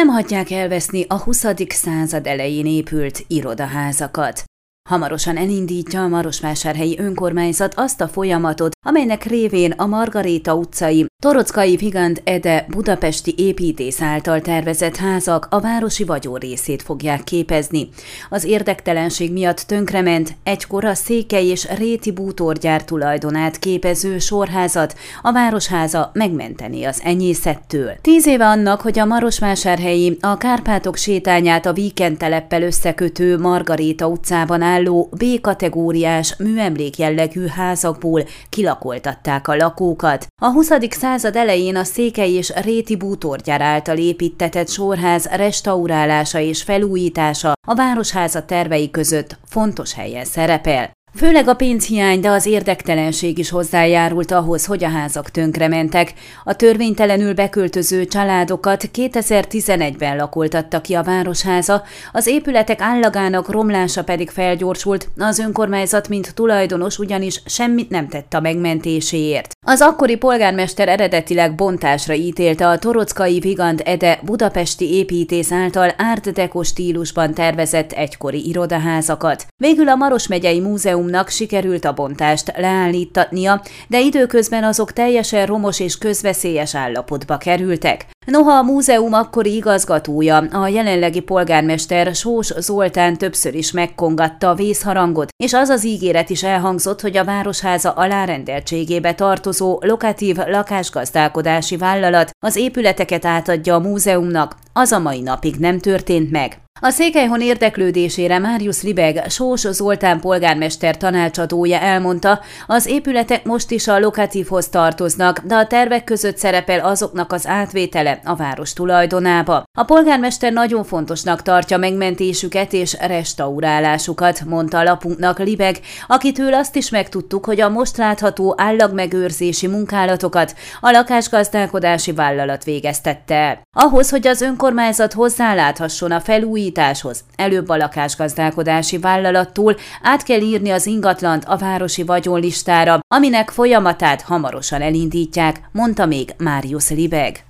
nem hagyják elveszni a 20. század elején épült irodaházakat. Hamarosan elindítja a Marosvásárhelyi önkormányzat azt a folyamatot, amelynek révén a Margaréta utcai, Torockai Vigand Ede budapesti építész által tervezett házak a városi vagyon részét fogják képezni. Az érdektelenség miatt tönkrement egykor a Székely és Réti bútorgyár tulajdonát képező sorházat a Városháza megmenteni az enyészettől. Tíz éve annak, hogy a Marosvásárhelyi a Kárpátok sétányát a víkend teleppel összekötő Margaréta utcában álló B-kategóriás műemlék jellegű házakból kilakoltatták a lakókat. A 20. század elején a Székely és Réti bútorgyár által építetett sorház restaurálása és felújítása a Városháza tervei között fontos helyen szerepel. Főleg a pénzhiány, de az érdektelenség is hozzájárult ahhoz, hogy a házak tönkrementek. A törvénytelenül beköltöző családokat 2011-ben lakoltatta ki a Városháza, az épületek állagának romlása pedig felgyorsult, az önkormányzat mint tulajdonos ugyanis semmit nem tett a megmentéséért. Az akkori polgármester eredetileg bontásra ítélte a Torockai Vigand Ede budapesti építész által Deco stílusban tervezett egykori irodaházakat. Végül a Maros megyei múzeum múzeumnak sikerült a bontást leállítatnia, de időközben azok teljesen romos és közveszélyes állapotba kerültek. Noha a múzeum akkori igazgatója, a jelenlegi polgármester Sós Zoltán többször is megkongatta a vészharangot, és az az ígéret is elhangzott, hogy a Városháza alárendeltségébe tartozó lokatív lakásgazdálkodási vállalat az épületeket átadja a múzeumnak, az a mai napig nem történt meg. A Székelyhon érdeklődésére Máriusz Libeg, Sós Zoltán polgármester tanácsadója elmondta, az épületek most is a lokatívhoz tartoznak, de a tervek között szerepel azoknak az átvétele a város tulajdonába. A polgármester nagyon fontosnak tartja megmentésüket és restaurálásukat, mondta a lapunknak Libeg, akitől azt is megtudtuk, hogy a most látható állagmegőrzési munkálatokat a lakásgazdálkodási vállalat végeztette. Ahhoz, hogy az önkormányzat hozzáláthasson a felújításhoz, előbb a lakásgazdálkodási vállalattól át kell írni az ingatlant a városi vagyonlistára, aminek folyamatát hamarosan elindítják, mondta még Máriusz Libeg.